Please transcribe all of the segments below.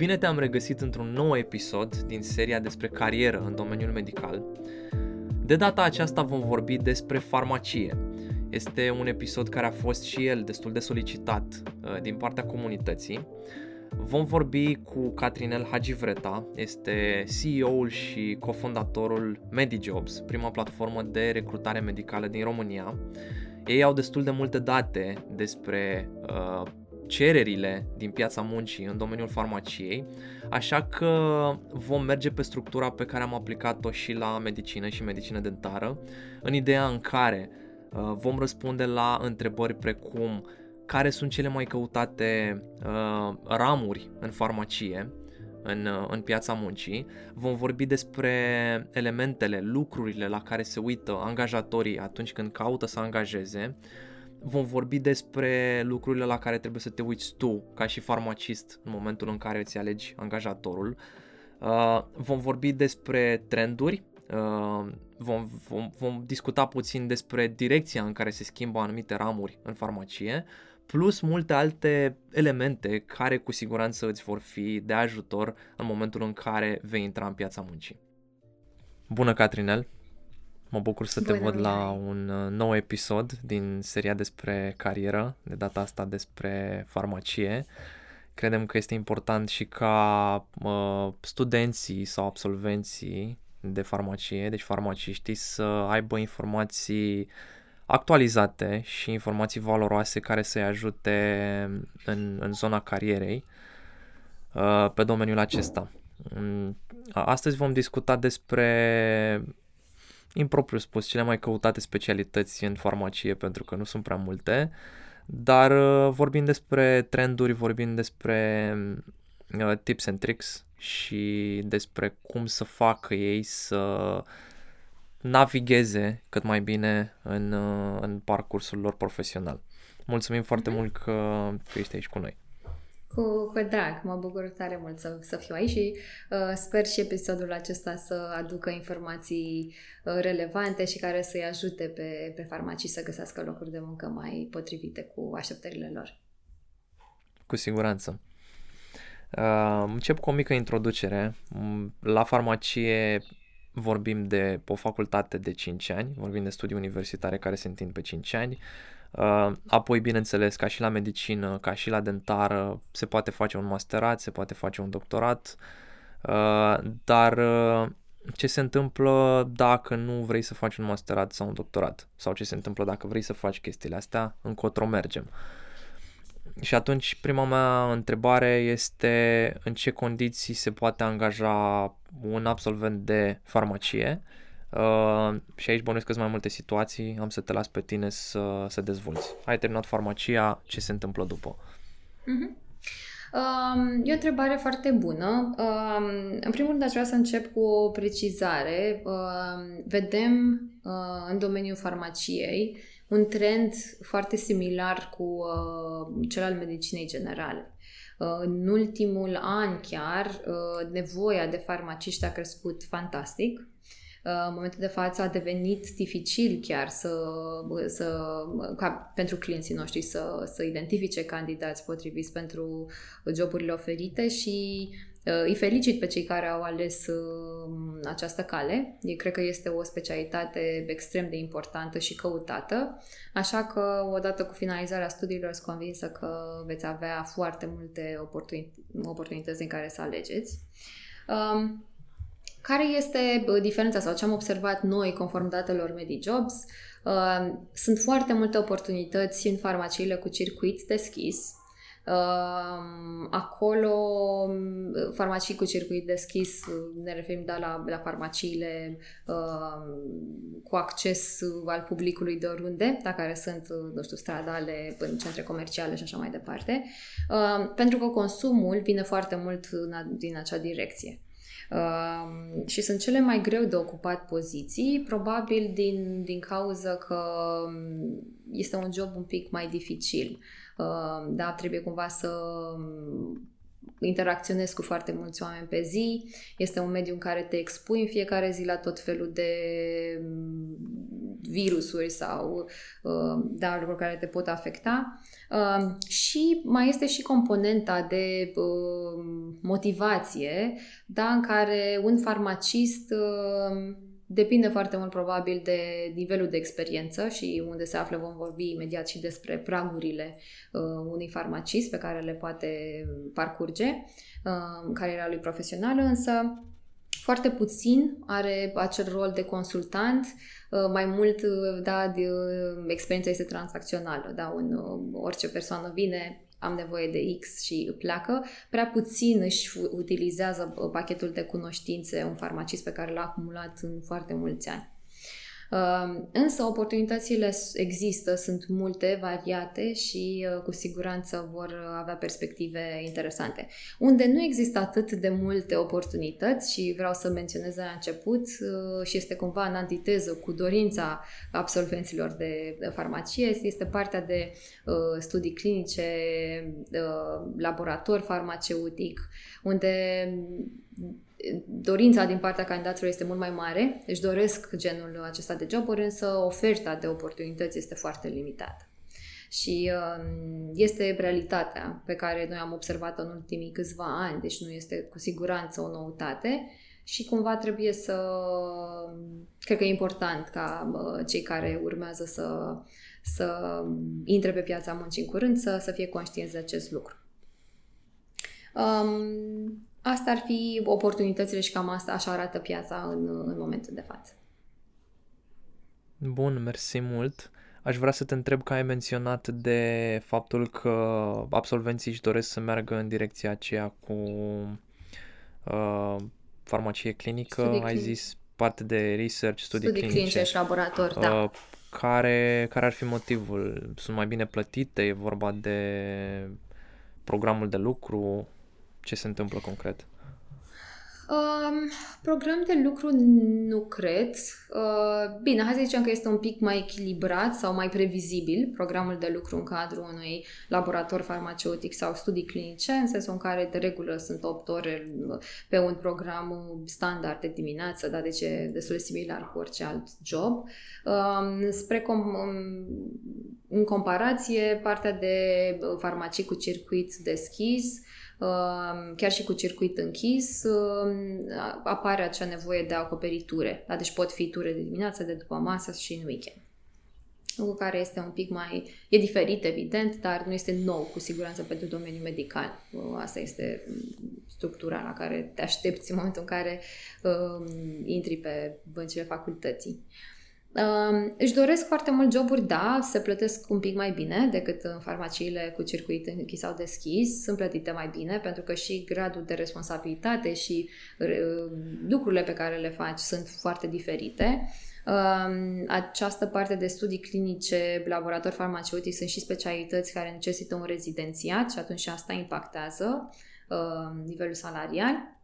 Bine te-am regăsit într-un nou episod din seria despre carieră în domeniul medical. De data aceasta vom vorbi despre farmacie. Este un episod care a fost și el destul de solicitat uh, din partea comunității. Vom vorbi cu Catrinel Hagivreta, este CEO-ul și cofondatorul MediJobs, prima platformă de recrutare medicală din România. Ei au destul de multe date despre uh, cererile din piața muncii în domeniul farmaciei, așa că vom merge pe structura pe care am aplicat-o și la medicină și medicină dentară, în ideea în care uh, vom răspunde la întrebări precum care sunt cele mai căutate uh, ramuri în farmacie, în, uh, în piața muncii. Vom vorbi despre elementele, lucrurile la care se uită angajatorii atunci când caută să angajeze vom vorbi despre lucrurile la care trebuie să te uiți tu ca și farmacist în momentul în care îți alegi angajatorul. Uh, vom vorbi despre trenduri, uh, vom, vom, vom discuta puțin despre direcția în care se schimbă anumite ramuri în farmacie, plus multe alte elemente care cu siguranță îți vor fi de ajutor în momentul în care vei intra în piața muncii. Bună, Catrinel! Mă bucur să te Bună văd la un uh, nou episod din seria despre carieră, de data asta despre farmacie. Credem că este important și ca uh, studenții sau absolvenții de farmacie, deci farmaciștii, să aibă informații actualizate și informații valoroase care să-i ajute în, în zona carierei uh, pe domeniul acesta. Mm, astăzi vom discuta despre impropriu spus, cele mai căutate specialități în farmacie, pentru că nu sunt prea multe, dar uh, vorbim despre trenduri, vorbim despre uh, tips and tricks și despre cum să facă ei să navigheze cât mai bine în, uh, în parcursul lor profesional. Mulțumim foarte mm-hmm. mult că, că ești aici cu noi. Cu, cu drag, mă bucur tare mult să, să fiu aici și uh, sper și episodul acesta să aducă informații uh, relevante și care să-i ajute pe, pe farmacii să găsească locuri de muncă mai potrivite cu așteptările lor. Cu siguranță. Uh, încep cu o mică introducere. Mm, la farmacie vorbim de o facultate de 5 ani, vorbim de studii universitare care se întind pe 5 ani. Uh, apoi, bineînțeles, ca și la medicină, ca și la dentară, se poate face un masterat, se poate face un doctorat, uh, dar uh, ce se întâmplă dacă nu vrei să faci un masterat sau un doctorat? Sau ce se întâmplă dacă vrei să faci chestiile astea? Încotro mergem. Și atunci prima mea întrebare este în ce condiții se poate angaja un absolvent de farmacie Uh, și aici bănuiesc că sunt mai multe situații, am să te las pe tine să, să dezvolți. Ai terminat farmacia, ce se întâmplă după? Uh-huh. Um, e o întrebare foarte bună. Um, în primul rând, aș vrea să încep cu o precizare. Um, vedem uh, în domeniul farmaciei un trend foarte similar cu uh, cel al medicinei generale. Uh, în ultimul an chiar, uh, nevoia de farmaciști a crescut fantastic în momentul de față a devenit dificil chiar să, să ca pentru clienții noștri să, să identifice candidați potriviți pentru joburile oferite și uh, îi felicit pe cei care au ales uh, această cale. Eu cred că este o specialitate extrem de importantă și căutată, așa că odată cu finalizarea studiilor sunt convinsă că veți avea foarte multe oportunități în care să alegeți. Um, care este diferența sau ce am observat noi conform datelor MediJobs? Uh, sunt foarte multe oportunități în farmaciile cu circuit deschis. Uh, acolo, farmacii cu circuit deschis, ne referim da, la, la farmaciile uh, cu acces al publicului de oriunde, da, care sunt, nu știu, stradale, în centre comerciale și așa mai departe, pentru că consumul vine foarte mult din acea direcție. Uh, și sunt cele mai greu de ocupat poziții, probabil din, din cauza că um, este un job un pic mai dificil. Uh, da, trebuie cumva să interacționezi cu foarte mulți oameni pe zi, este un mediu în care te expui în fiecare zi la tot felul de mm, virusuri sau uh, da, lucruri care te pot afecta. Uh, și mai este și componenta de uh, motivație, da, în care un farmacist Depinde foarte mult probabil de nivelul de experiență și unde se află. Vom vorbi imediat și despre pragurile uh, unui farmacist pe care le poate parcurge, uh, cariera lui profesională, însă foarte puțin are acel rol de consultant, uh, mai mult, uh, da, de, uh, experiența este transacțională, da, un, orice persoană vine, am nevoie de X și pleacă, prea puțin își utilizează pachetul de cunoștințe un farmacist pe care l-a acumulat în foarte mulți ani. Însă oportunitățile există, sunt multe, variate și uh, cu siguranță vor avea perspective interesante. Unde nu există atât de multe oportunități și vreau să menționez la început uh, și este cumva în antiteză cu dorința absolvenților de farmacie, este partea de uh, studii clinice, laborator farmaceutic, unde dorința din partea candidaților este mult mai mare, își doresc genul acesta de joburi, însă oferta de oportunități este foarte limitată. Și um, este realitatea pe care noi am observat-o în ultimii câțiva ani, deci nu este cu siguranță o noutate și cumva trebuie să... Cred că e important ca cei care urmează să, să intre pe piața muncii în curând să, să fie conștienți de acest lucru. Um, Asta ar fi oportunitățile și cam asta așa arată piața în, în momentul de față. Bun, mersi mult. Aș vrea să te întreb că ai menționat de faptul că absolvenții își doresc să meargă în direcția aceea cu uh, farmacie clinică, studii ai clinic. zis parte de research, studii, studii clinice. clinice și laborator, uh, da. Care, care ar fi motivul? Sunt mai bine plătite? E vorba de programul de lucru? Ce se întâmplă concret? Um, program de lucru nu cred. Uh, bine, hai să zicem că este un pic mai echilibrat sau mai previzibil programul de lucru în cadrul unui laborator farmaceutic sau studii clinice, în sensul în care de regulă sunt 8 ore pe un program standard de dimineață, dar deci e destul de similar cu orice alt job. Um, spre com- um, în comparație, partea de farmacii cu circuit deschis Ehm, chiar și cu circuit închis, ehm, apare acea nevoie de acoperiture. Da? Deci pot fi ture de dimineață, de după masă și în weekend. Lucru care este un pic mai... e diferit, evident, dar nu este nou, cu siguranță, pentru domeniul medical. Asta este structura la care te aștepți în momentul în care uh, intri pe băncile facultății. Uh, Uh, își doresc foarte mult joburi, da, se plătesc un pic mai bine decât în farmaciile cu circuit închis sau deschis, sunt plătite mai bine pentru că și gradul de responsabilitate și uh, lucrurile pe care le faci sunt foarte diferite. Uh, această parte de studii clinice, laborator farmaceutic sunt și specialități care necesită un rezidențiat și atunci asta impactează uh, nivelul salarial.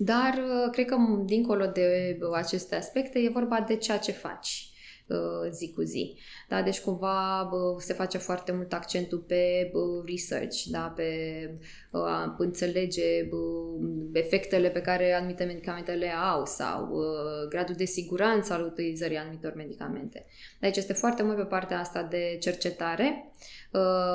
Dar uh, cred că dincolo de uh, aceste aspecte e vorba de ceea ce faci uh, zi cu zi. Da? Deci cumva se face foarte mult accentul pe research, da? pe a înțelege efectele pe care anumite medicamente le au sau gradul de siguranță al utilizării anumitor medicamente. Deci este foarte mult pe partea asta de cercetare Uh,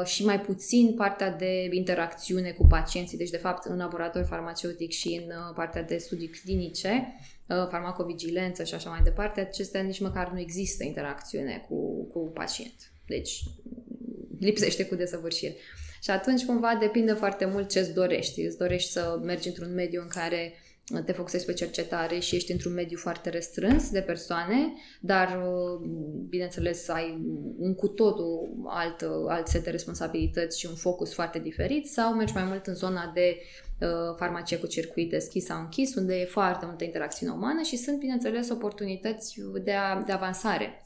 și mai puțin partea de interacțiune cu pacienții, deci de fapt în laborator farmaceutic și în uh, partea de studii clinice, uh, farmacovigilență și așa mai departe, acestea nici măcar nu există interacțiune cu, cu pacient. Deci lipsește cu desăvârșire. Și atunci cumva depinde foarte mult ce-ți dorești. Îți dorești să mergi într-un mediu în care te focusezi pe cercetare și ești într-un mediu foarte restrâns de persoane, dar, bineînțeles, ai un cu totul alt, alt set de responsabilități și un focus foarte diferit sau mergi mai mult în zona de uh, farmacie cu circuit deschis sau închis, unde e foarte multă interacțiune umană și sunt, bineînțeles, oportunități de, a, de avansare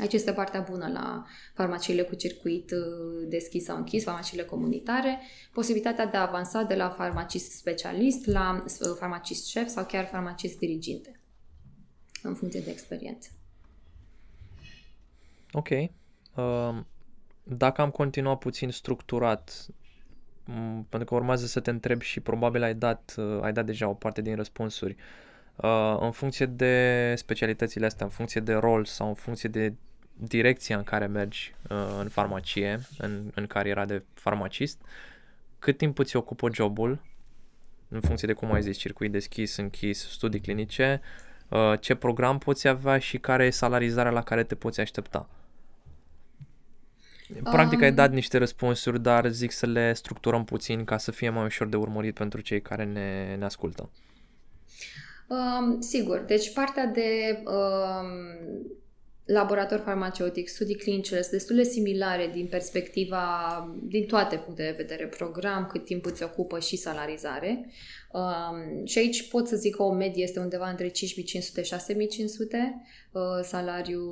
Aici este partea bună la farmaciile cu circuit uh, deschis sau închis, farmaciile comunitare, posibilitatea de a avansa de la farmacist specialist la uh, farmacist șef sau chiar farmacist diriginte, în funcție de experiență. Ok. Uh, dacă am continuat puțin structurat, pentru că urmează să te întreb și probabil ai dat, uh, ai dat deja o parte din răspunsuri. Uh, în funcție de specialitățile astea, în funcție de rol sau în funcție de direcția în care mergi uh, în farmacie, în, în cariera de farmacist, cât timp îți ocupă jobul, în funcție de cum ai zis, circuit deschis, închis, studii clinice, uh, ce program poți avea și care e salarizarea la care te poți aștepta. Practic um, ai dat niște răspunsuri, dar zic să le structurăm puțin ca să fie mai ușor de urmărit pentru cei care ne, ne ascultă. Um, sigur, deci partea de um, laborator farmaceutic, studii clinice sunt destul de similare din perspectiva, din toate punctele de vedere, program, cât timp îți ocupă și salarizare. Um, și aici pot să zic că o medie este undeva între 5.500-6.500 uh, salariu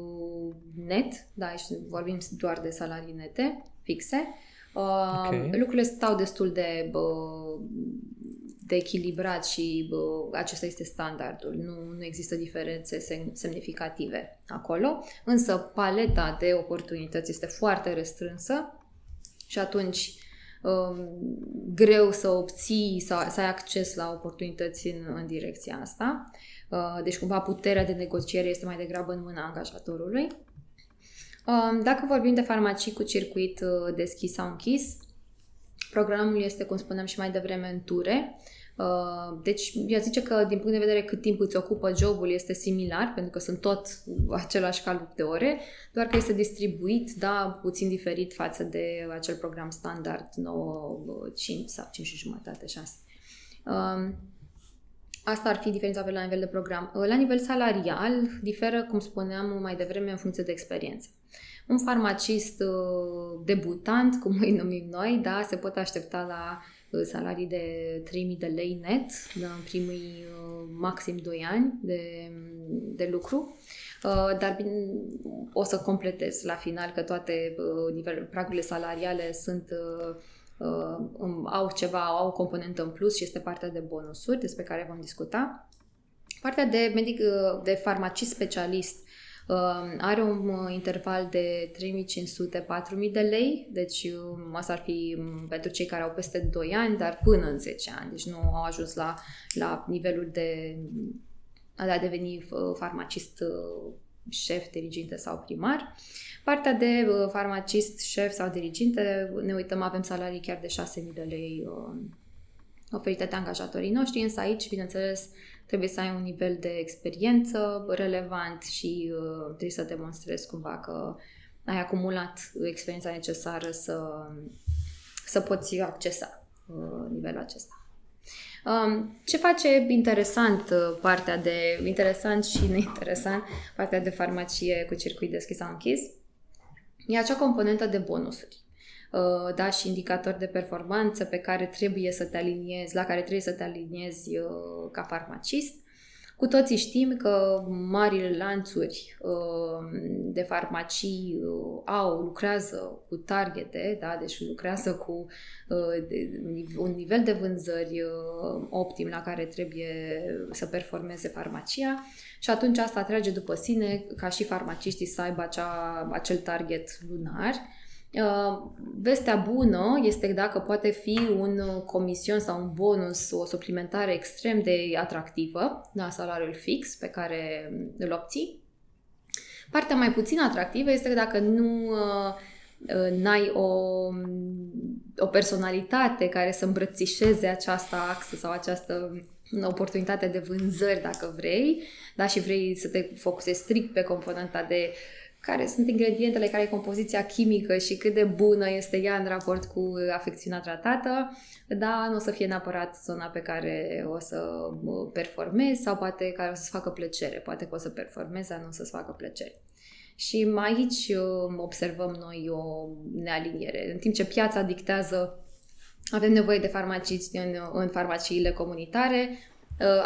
net, da, aici vorbim doar de salarii nete, fixe. Uh, okay. Lucrurile stau destul de uh, de echilibrat și bă, acesta este standardul. Nu, nu există diferențe semnificative acolo, însă paleta de oportunități este foarte restrânsă și atunci um, greu să obții, să, să ai acces la oportunități în, în direcția asta. Uh, deci cumva puterea de negociere este mai degrabă în mâna angajatorului. Um, dacă vorbim de farmacii cu circuit uh, deschis sau închis, Programul este, cum spuneam și mai devreme, în ture. Uh, deci, eu zice că, din punct de vedere cât timp îți ocupă jobul, este similar, pentru că sunt tot același calup de ore, doar că este distribuit, da, puțin diferit față de acel program standard 9, 5 sau 5 și jumătate, 6. Um, asta ar fi diferența pe la nivel de program. Uh, la nivel salarial, diferă, cum spuneam mai devreme, în funcție de experiență. Un farmacist uh, debutant, cum îi numim noi, da, se pot aștepta la uh, salarii de 3000 de lei net da, în primii uh, maxim 2 ani de, de lucru. Dar bine, o să completez la final că toate nivel, pragurile salariale sunt um, au ceva, au o componentă în plus și este partea de bonusuri despre care vom discuta. Partea de medic, de farmacist specialist Um, are un uh, interval de 3500-4000 de lei, deci um, asta ar fi um, pentru cei care au peste 2 ani, dar până în 10 ani, deci nu au ajuns la, la nivelul de a deveni uh, farmacist uh, șef, diriginte sau primar. Partea de farmacist, șef sau diriginte, ne uităm, avem salarii chiar de 6.000 de lei oferite de angajatorii noștri, însă aici, bineînțeles, trebuie să ai un nivel de experiență relevant și uh, trebuie să demonstrezi cumva că ai acumulat experiența necesară să, să poți accesa uh, nivelul acesta. Um, ce face interesant uh, partea de interesant și neinteresant partea de farmacie cu circuit deschis sau închis? E acea componentă de bonusuri. Uh, da, și indicatori de performanță pe care trebuie să te aliniezi, la care trebuie să te aliniezi uh, ca farmacist. Cu toții știm că marile lanțuri uh, de farmacii au, lucrează cu targete, da? deci lucrează cu un nivel de vânzări optim la care trebuie să performeze farmacia și atunci asta atrage după sine ca și farmaciștii să aibă acea, acel target lunar Uh, vestea bună este dacă poate fi un comision sau un bonus, o suplimentare extrem de atractivă la salariul fix pe care îl obții. Partea mai puțin atractivă este că dacă nu uh, uh, n-ai o, o personalitate care să îmbrățișeze această axă sau această oportunitate de vânzări, dacă vrei, da, și vrei să te focusezi strict pe componenta de uh, care sunt ingredientele, care e compoziția chimică și cât de bună este ea în raport cu afecțiunea tratată, da, nu o să fie neapărat zona pe care o să performezi sau poate care o să-ți facă plăcere. Poate că o să performezi, dar nu o să-ți facă plăcere. Și mai aici um, observăm noi o nealiniere. În timp ce piața dictează avem nevoie de farmaciști în, în farmaciile comunitare, Uh,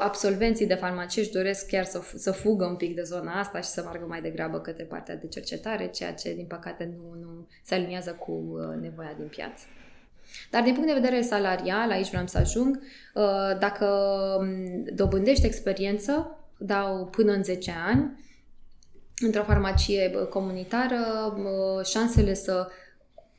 absolvenții de farmacie își doresc chiar să, să fugă un pic de zona asta și să meargă mai degrabă către partea de cercetare, ceea ce, din păcate, nu, nu se aliniază cu uh, nevoia din piață. Dar din punct de vedere salarial, aici vreau să ajung, uh, dacă um, dobândești experiență, dau până în 10 ani, într-o farmacie comunitară, șansele să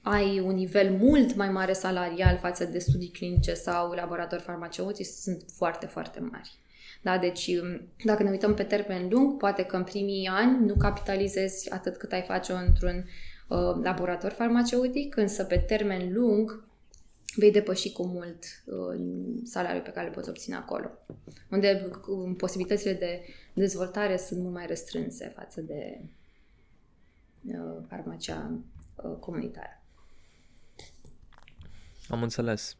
ai un nivel mult mai mare salarial față de studii clinice sau laboratori farmaceutici sunt foarte, foarte mari. Da, deci um, dacă ne uităm pe termen lung, poate că în primii ani nu capitalizezi atât cât ai face într-un uh, laborator farmaceutic, însă pe termen lung vei depăși cu mult uh, salariul pe care îl poți obține acolo. Unde uh, posibilitățile de dezvoltare sunt mult mai restrânse față de uh, farmacia uh, comunitară. Am înțeles.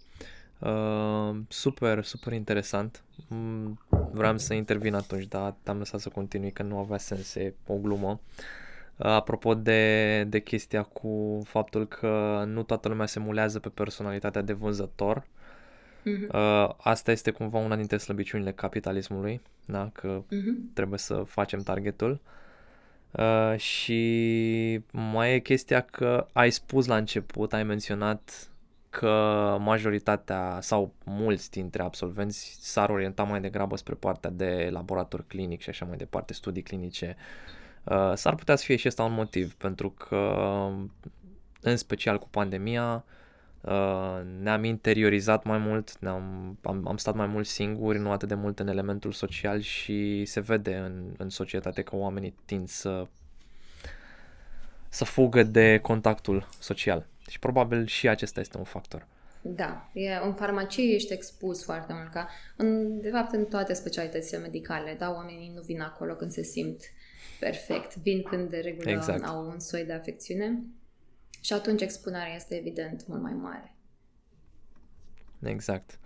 Uh, super, super interesant. Mm, vreau să intervin atunci, dar te-am lăsat să continui că nu avea sens, e o glumă. Uh, apropo de, de chestia cu faptul că nu toată lumea se mulează pe personalitatea de vânzător, uh-huh. uh, asta este cumva una dintre slăbiciunile capitalismului, da? că uh-huh. trebuie să facem targetul. Uh, și mai e chestia că ai spus la început, ai menționat că majoritatea sau mulți dintre absolvenți s-ar orienta mai degrabă spre partea de laborator clinic și așa mai departe, studii clinice. Uh, s-ar putea să fie și asta un motiv, pentru că în special cu pandemia uh, ne-am interiorizat mai mult, ne-am, am, am stat mai mult singuri, nu atât de mult în elementul social și se vede în, în societate că oamenii tind să să fugă de contactul social. Și probabil și acesta este un factor. Da, e, în farmacie ești expus foarte mult, ca în, de fapt în toate specialitățile medicale, da, oamenii nu vin acolo când se simt perfect, vin când de regulă exact. au un soi de afecțiune și atunci expunerea este evident mult mai mare. Exact.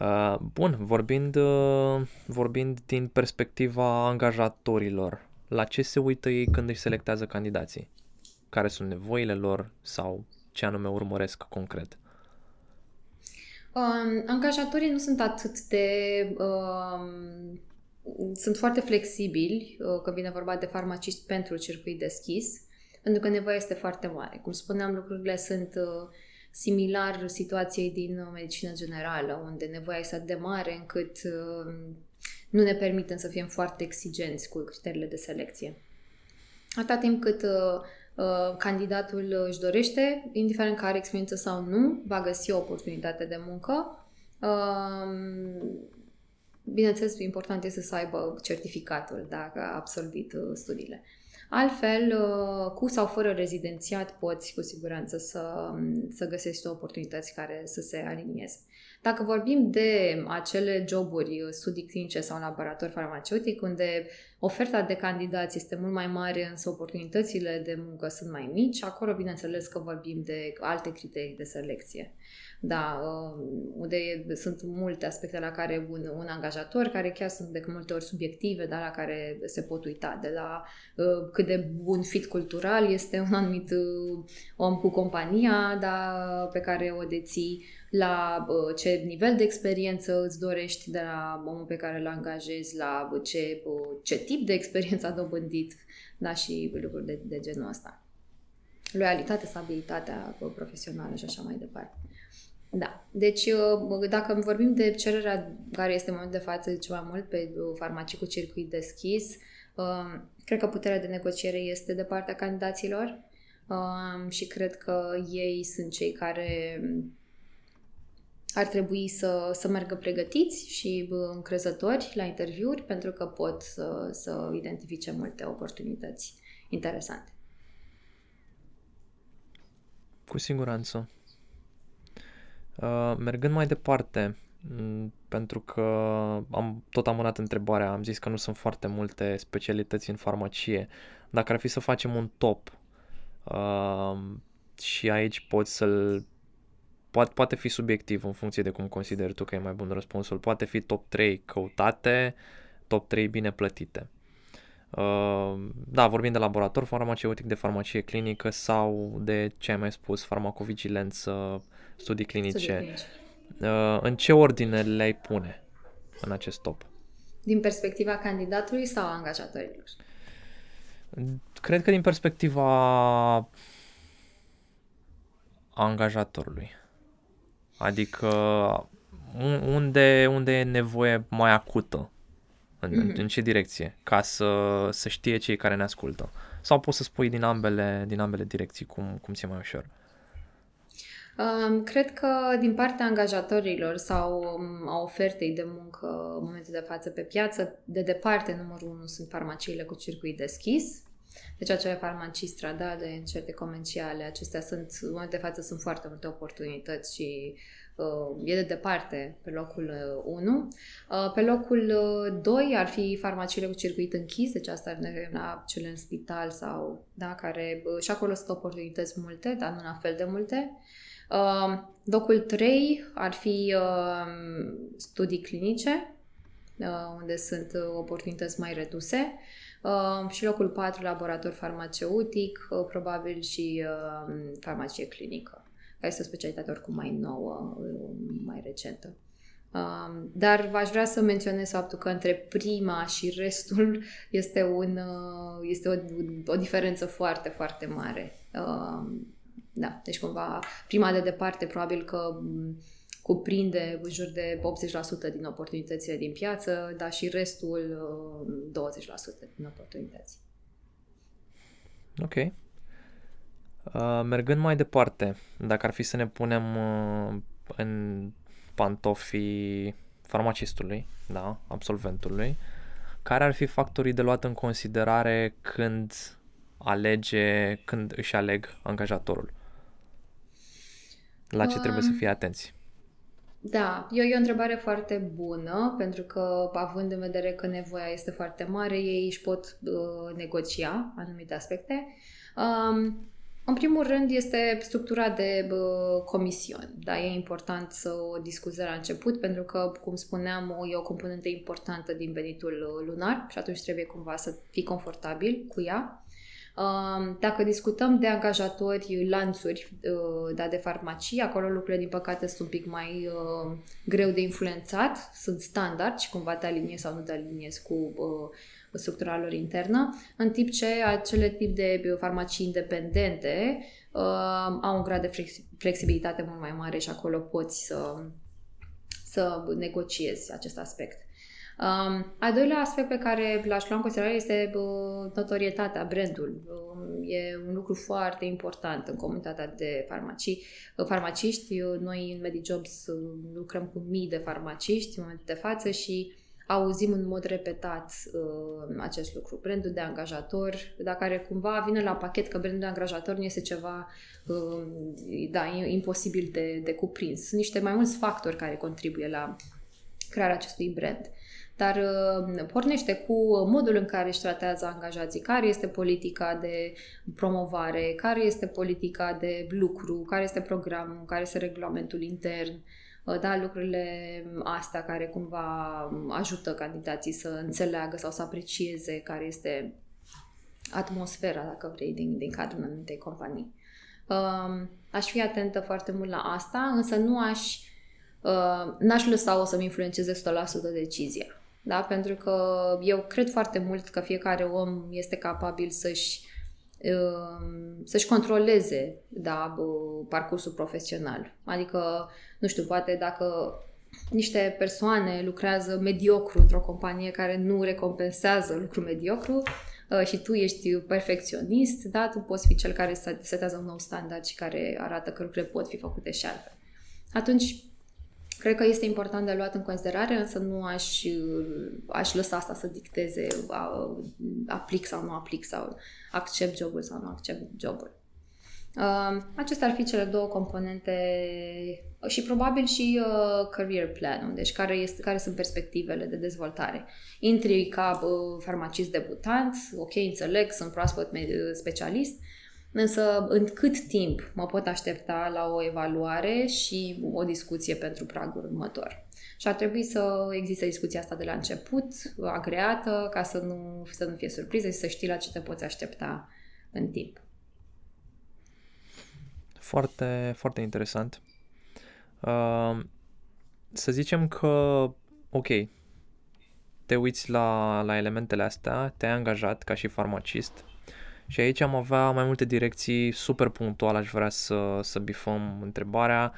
Uh, bun, vorbind, uh, vorbind din perspectiva angajatorilor, la ce se uită ei când își selectează candidații? Care sunt nevoile lor sau ce anume urmăresc concret? Um, angajatorii nu sunt atât de... Um, sunt foarte flexibili uh, când vine vorba de farmaciști pentru circuit deschis, pentru că nevoia este foarte mare. Cum spuneam, lucrurile sunt uh, similar situației din uh, medicină generală, unde nevoia este atât de mare încât uh, nu ne permitem să fim foarte exigenți cu criteriile de selecție. Atâta timp cât uh, Uh, candidatul își dorește, indiferent că are experiență sau nu, va găsi o oportunitate de muncă. Um, bineînțeles, important este să aibă certificatul dacă a absolvit uh, studiile. Altfel, uh, cu sau fără rezidențiat, poți cu siguranță să, să găsești oportunități care să se alinieze. Dacă vorbim de acele joburi, studii clinice sau laborator farmaceutic, unde oferta de candidați este mult mai mare, însă oportunitățile de muncă sunt mai mici, acolo bineînțeles că vorbim de alte criterii de selecție. Da, uh, unde sunt multe aspecte la care un, un angajator, care chiar sunt de multe ori subiective, dar la care se pot uita, de la uh, cât de bun fit cultural este un anumit uh, om cu compania da, pe care o deții, la uh, ce nivel de experiență îți dorești de la omul pe care îl angajezi, la ce, uh, ce tip de experiență a dobândit, da, și lucruri de, de genul ăsta. Loialitate, stabilitatea uh, profesională și așa mai departe. Da. Deci, dacă vorbim de cererea care este în momentul de față cel mai mult pe farmacii cu circuit deschis, cred că puterea de negociere este de partea candidaților și cred că ei sunt cei care ar trebui să, să meargă pregătiți și încrezători la interviuri pentru că pot să, să identifice multe oportunități interesante. Cu siguranță. Uh, mergând mai departe, pentru că am tot amânat întrebarea, am zis că nu sunt foarte multe specialități în farmacie. Dacă ar fi să facem un top uh, și aici poți să-l poate, poate fi subiectiv în funcție de cum consideri tu că e mai bun răspunsul. Poate fi top 3 căutate, top 3 bine plătite. Uh, da, vorbim de laborator farmaceutic, de farmacie clinică sau de ce ai mai spus, farmacovigilență, studii clinice. Studii clinice. Uh, în ce ordine le-ai pune în acest top? Din perspectiva candidatului sau a angajatorilor? Cred că din perspectiva angajatorului. Adică unde, unde e nevoie mai acută? În, mm-hmm. în ce direcție? Ca să, să știe cei care ne ascultă. Sau poți să spui din ambele, din ambele direcții cum, cum ți-e mai ușor. Cred că din partea angajatorilor sau um, a ofertei de muncă în momentul de față pe piață, de departe numărul unu sunt farmaciile cu circuit deschis. Deci acele farmacii stradale, încerte comerciale, acestea sunt, în momentul de față sunt foarte multe oportunități și uh, e de departe pe locul 1. Uh, uh, pe locul 2 ar fi farmaciile cu circuit închis, deci asta ar la cele în spital sau, da, care și acolo sunt oportunități multe, dar nu la fel de multe. Uh, locul 3 ar fi uh, studii clinice, uh, unde sunt oportunități mai reduse. Uh, și locul 4, laborator farmaceutic, uh, probabil și uh, farmacie clinică, care este o specialitate oricum mai nouă, uh, mai recentă. Uh, dar v-aș vrea să menționez faptul că între prima și restul este, un, uh, este o, o diferență foarte, foarte mare. Uh, da, deci cumva prima de departe probabil că cuprinde în jur de 80% din oportunitățile din piață, dar și restul 20% din oportunități. Ok. Uh, mergând mai departe, dacă ar fi să ne punem uh, în pantofii farmacistului, da, absolventului, care ar fi factorii de luat în considerare când alege, când își aleg angajatorul? La ce trebuie să fie atenți? Da, e, e o întrebare foarte bună, pentru că, având în vedere că nevoia este foarte mare, ei își pot uh, negocia anumite aspecte. Um, în primul rând este structura de uh, comisiuni. Da, e important să o discuți la început, pentru că, cum spuneam, e o componentă importantă din venitul lunar și atunci trebuie cumva să fii confortabil cu ea. Dacă discutăm de angajatori, lanțuri uh, da, de farmacii, acolo lucrurile, din păcate, sunt un pic mai uh, greu de influențat, sunt standard și cumva te aliniezi sau nu te aliniezi cu uh, structura lor internă, în timp ce acele tip de farmacii independente au un grad de flexibilitate mult mai mare și acolo poți să, să negociezi acest aspect. Um, al doilea aspect pe care l-aș lua în considerare este uh, notorietatea, brandul. Uh, e un lucru foarte important în comunitatea de farmacii, uh, farmaciști. Uh, noi în MediJobs uh, lucrăm cu mii de farmaciști în momentul de față și auzim în mod repetat uh, acest lucru. Brandul de angajator, dacă care cumva vine la pachet că brandul de angajator nu este ceva uh, da, imposibil de, de cuprins. Sunt niște mai mulți factori care contribuie la crearea acestui brand dar uh, pornește cu modul în care își tratează angajații, care este politica de promovare, care este politica de lucru, care este programul, care este regulamentul intern, uh, da, lucrurile astea care cumva ajută candidații să înțeleagă sau să aprecieze care este atmosfera, dacă vrei, din, din cadrul anumitei companii. Uh, aș fi atentă foarte mult la asta, însă nu aș, n-aș lăsa-o să-mi influențeze 100% decizia. Da? Pentru că eu cred foarte mult că fiecare om este capabil să-și um, să-și controleze da, parcursul profesional. Adică, nu știu, poate dacă niște persoane lucrează mediocru într-o companie care nu recompensează lucru mediocru uh, și tu ești perfecționist, da, tu poți fi cel care setează un nou standard și care arată că lucrurile pot fi făcute și altfel. Atunci, Cred că este important de luat în considerare, însă nu aș, aș lăsa asta să dicteze aplic sau nu aplic sau accept jobul sau nu accept jobul. Uh, acestea ar fi cele două componente și probabil și uh, career plan deci care, este, care sunt perspectivele de dezvoltare. Intri ca uh, farmacist debutant, ok, înțeleg, sunt proaspăt specialist, Însă, în cât timp mă pot aștepta la o evaluare și o discuție pentru pragul următor? Și ar trebui să existe discuția asta de la început, agreată, ca să nu, să nu fie surpriză și să știi la ce te poți aștepta în timp. Foarte, foarte interesant. Uh, să zicem că, ok, te uiți la, la elementele astea, te-ai angajat ca și farmacist, și aici am avea mai multe direcții super punctual, aș vrea să, să bifăm întrebarea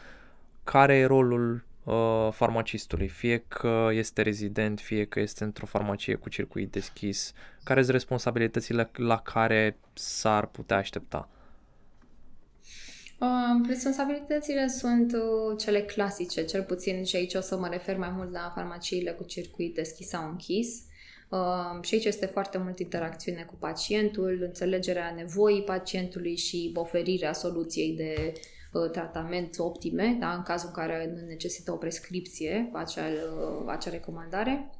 care e rolul uh, farmacistului, fie că este rezident, fie că este într-o farmacie cu circuit deschis, care sunt responsabilitățile la care s-ar putea aștepta? Uh, responsabilitățile sunt uh, cele clasice, cel puțin și aici o să mă refer mai mult la farmaciile cu circuit deschis sau închis. Uh, și aici este foarte mult interacțiune cu pacientul, înțelegerea nevoii pacientului și oferirea soluției de uh, tratament optime, da? în cazul în care nu necesită o prescripție, acea, uh, acea recomandare.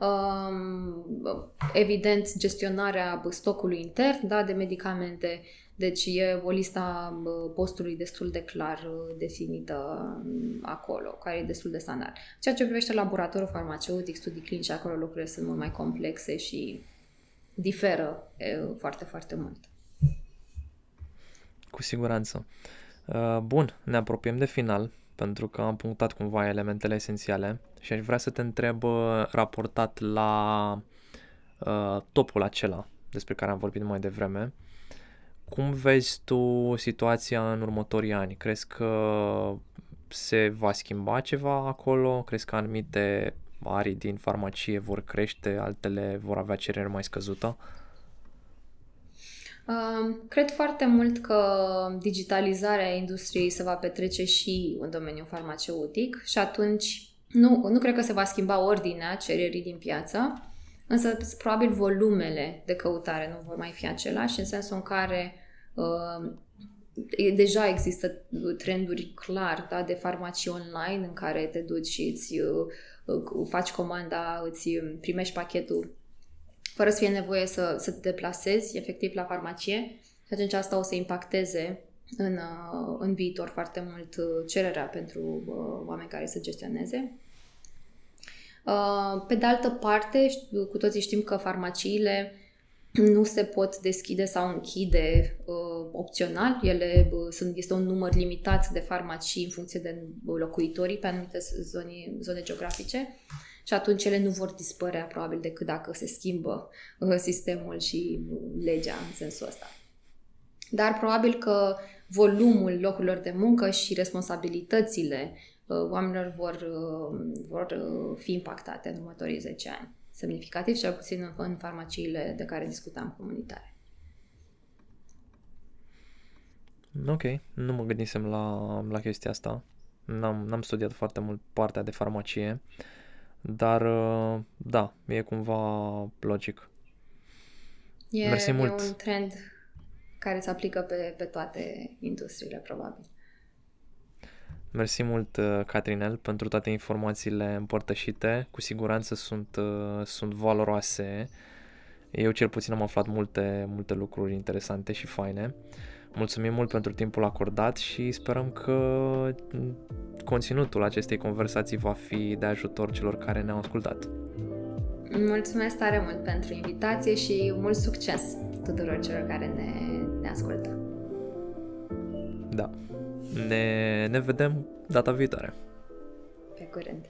Uh, evident, gestionarea stocului intern da, de medicamente, deci e o lista postului destul de clar uh, definită um, acolo, care e destul de standard. Ceea ce privește laboratorul farmaceutic, studii clinice, acolo lucrurile sunt mult mai complexe și diferă foarte, foarte mult. Cu siguranță. Uh, bun, ne apropiem de final, pentru că am punctat cumva elementele esențiale și aș vrea să te întreb uh, raportat la uh, topul acela despre care am vorbit mai devreme. Cum vezi tu situația în următorii ani? Crezi că se va schimba ceva acolo? Crezi că anumite arii din farmacie vor crește, altele vor avea cerere mai scăzută? Uh, cred foarte mult că digitalizarea industriei se va petrece și în domeniul farmaceutic și atunci nu, nu cred că se va schimba ordinea cererii din piață, însă probabil volumele de căutare nu vor mai fi același, în sensul în care uh, deja există trenduri clar da, de farmacii online în care te duci și îți uh, faci comanda, îți primești pachetul fără să fie nevoie să, să te deplasezi efectiv la farmacie. Și atunci asta o să impacteze în, uh, în viitor foarte mult uh, cererea pentru uh, oameni care să gestioneze. Pe de altă parte, cu toții știm că farmaciile nu se pot deschide sau închide opțional. Ele sunt, este un număr limitat de farmacii în funcție de locuitorii pe anumite zone, zone geografice și atunci ele nu vor dispărea probabil decât dacă se schimbă uh, sistemul și legea în sensul ăsta. Dar probabil că volumul locurilor de muncă și responsabilitățile uh, oamenilor vor, uh, vor fi impactate în următorii 10 ani. Semnificativ, cel puțin în farmaciile de care discutam comunitare. Ok, nu mă gândisem la, la chestia asta. N-am, n-am studiat foarte mult partea de farmacie. Uh, dar, uh, da, e cumva logic. E, Mersi mult. e un trend care se aplică pe, pe toate industriile, probabil. Mersi mult, uh, Catrinel, pentru toate informațiile împărtășite. Cu siguranță sunt, uh, sunt valoroase. Eu cel puțin am aflat multe, multe lucruri interesante și faine. Mulțumim mult pentru timpul acordat și sperăm că conținutul acestei conversații va fi de ajutor celor care ne-au ascultat. Mulțumesc tare mult pentru invitație și mult succes tuturor celor care ne, ne ascultă. Da. Ne, ne vedem data viitoare. Pe curând.